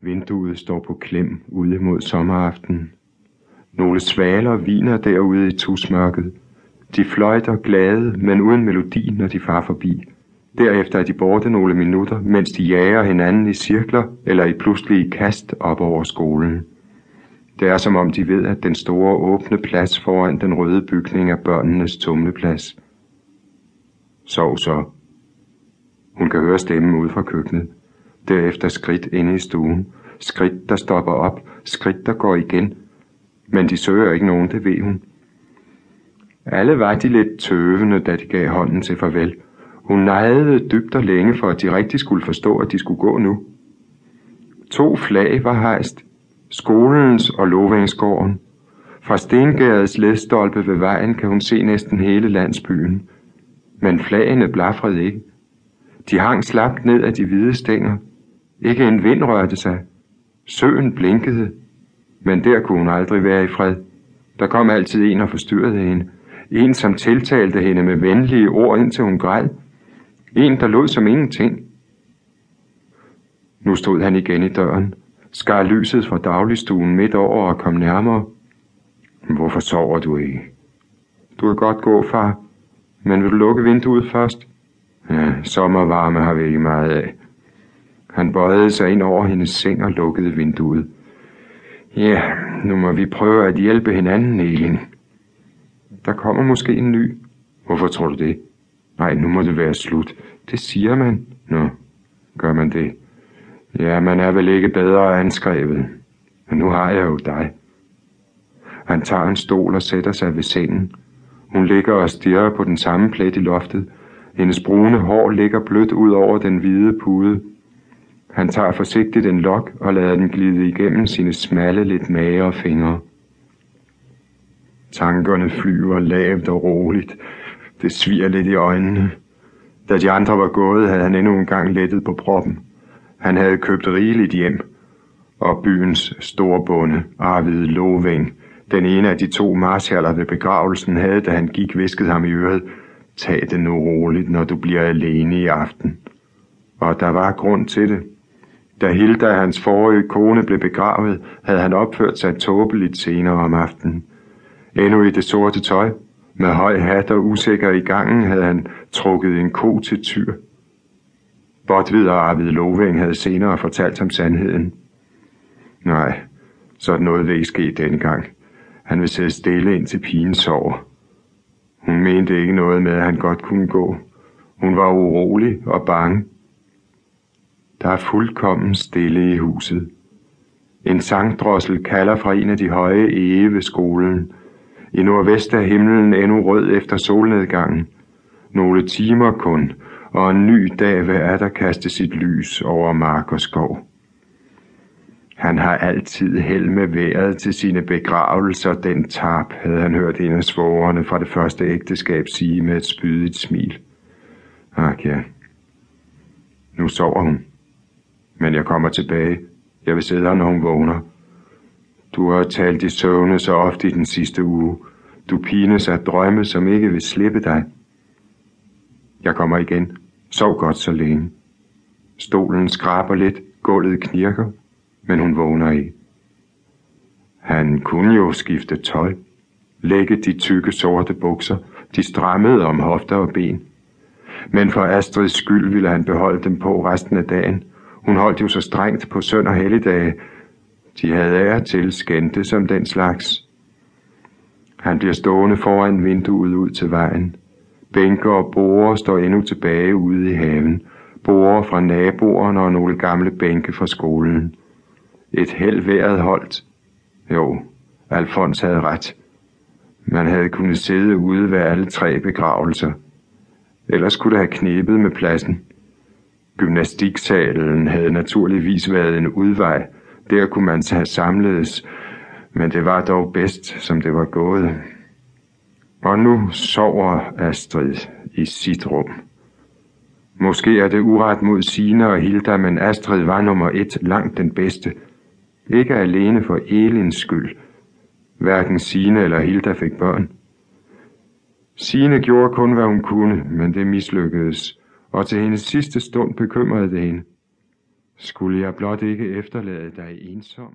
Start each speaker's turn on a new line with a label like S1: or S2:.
S1: Vinduet står på klem ude mod sommeraften. Nogle svaler viner derude i tusmørket. De fløjter glade, men uden melodi, når de far forbi. Derefter er de borte nogle minutter, mens de jager hinanden i cirkler eller i pludselige kast op over skolen. Det er som om de ved, at den store åbne plads foran den røde bygning er børnenes tumleplads. Sov så. Hun kan høre stemmen ude fra køkkenet. Derefter skridt inde i stuen. Skridt, der stopper op. Skridt, der går igen. Men de søger ikke nogen, det ved hun. Alle var de lidt tøvende, da de gav hånden til farvel. Hun nejede dybt og længe for, at de rigtig skulle forstå, at de skulle gå nu. To flag var hejst. Skolens og Lovingsgården. Fra Stengærets ledstolpe ved vejen kan hun se næsten hele landsbyen. Men flagene blafrede ikke. De hang slapt ned af de hvide stænger. Ikke en vind rørte sig. Søen blinkede. Men der kunne hun aldrig være i fred. Der kom altid en og forstyrrede hende. En, som tiltalte hende med venlige ord, indtil hun græd. En, der lod som ingenting. Nu stod han igen i døren, skar lyset fra dagligstuen midt over og kom nærmere. Hvorfor sover du ikke? Du kan godt gå, far, men vil du lukke vinduet først? Ja, sommervarme har vi ikke meget af. Han bøjede sig ind over hendes seng og lukkede vinduet. Ja, nu må vi prøve at hjælpe hinanden, Elin. Der kommer måske en ny. Hvorfor tror du det? Nej, nu må det være slut. Det siger man. Nå, gør man det? Ja, man er vel ikke bedre anskrevet. Men nu har jeg jo dig. Han tager en stol og sætter sig ved sengen. Hun ligger og stirrer på den samme plet i loftet. Hendes brune hår ligger blødt ud over den hvide pude. Han tager forsigtigt en lok og lader den glide igennem sine smalle, lidt magre fingre. Tankerne flyver lavt og roligt. Det sviger lidt i øjnene. Da de andre var gået, havde han endnu en gang lettet på proppen. Han havde købt rigeligt hjem, og byens store bonde, Arvid Loving, den ene af de to marshaller ved begravelsen, havde, da han gik, visket ham i øret, tag det nu roligt, når du bliver alene i aften. Og der var grund til det. Da Hilda, hans forrige kone, blev begravet, havde han opført sig tåbeligt senere om aftenen. Endnu i det sorte tøj, med høj hat og usikker i gangen, havde han trukket en ko til tyr. Botvid og Arvid Loving havde senere fortalt ham sandheden. Nej, sådan noget vil ikke ske denne gang. Han vil sidde stille ind til pigen sover. Hun mente ikke noget med, at han godt kunne gå. Hun var urolig og bange. Der er fuldkommen stille i huset. En sangdrossel kalder fra en af de høje ege ved skolen. I nordvest er himlen endnu rød efter solnedgangen. Nogle timer kun, og en ny dag vil der kaste sit lys over mark og skov. Han har altid held med vejret til sine begravelser, den tab, havde han hørt en af svogerne fra det første ægteskab sige med et spydigt smil. Ak ja, nu sover hun. Men jeg kommer tilbage. Jeg vil sidde her, når hun vågner. Du har talt i søvne så ofte i den sidste uge. Du pines af drømme, som ikke vil slippe dig. Jeg kommer igen. Sov godt så længe. Stolen skraber lidt, gulvet knirker, men hun vågner ikke. Han kunne jo skifte tøj, lægge de tykke sorte bukser, de strammede om hofter og ben. Men for Astrids skyld ville han beholde dem på resten af dagen. Hun holdt jo så strengt på søn og helligdage. De havde ære til skændte som den slags. Han bliver stående foran vinduet ud til vejen. Bænker og borer står endnu tilbage ude i haven. Borer fra naboerne og nogle gamle bænke fra skolen. Et held holdt. Jo, Alfons havde ret. Man havde kunnet sidde ude ved alle tre begravelser. Ellers skulle det have knebet med pladsen. Gymnastiksalen havde naturligvis været en udvej. Der kunne man have samledes, men det var dog bedst, som det var gået. Og nu sover Astrid i sit rum. Måske er det uret mod Sina og Hilda, men Astrid var nummer et langt den bedste. Ikke alene for Elins skyld. Hverken Sine eller Hilda fik børn. Sine gjorde kun, hvad hun kunne, men det mislykkedes, og til hendes sidste stund bekymrede det hende. Skulle jeg blot ikke efterlade dig ensom?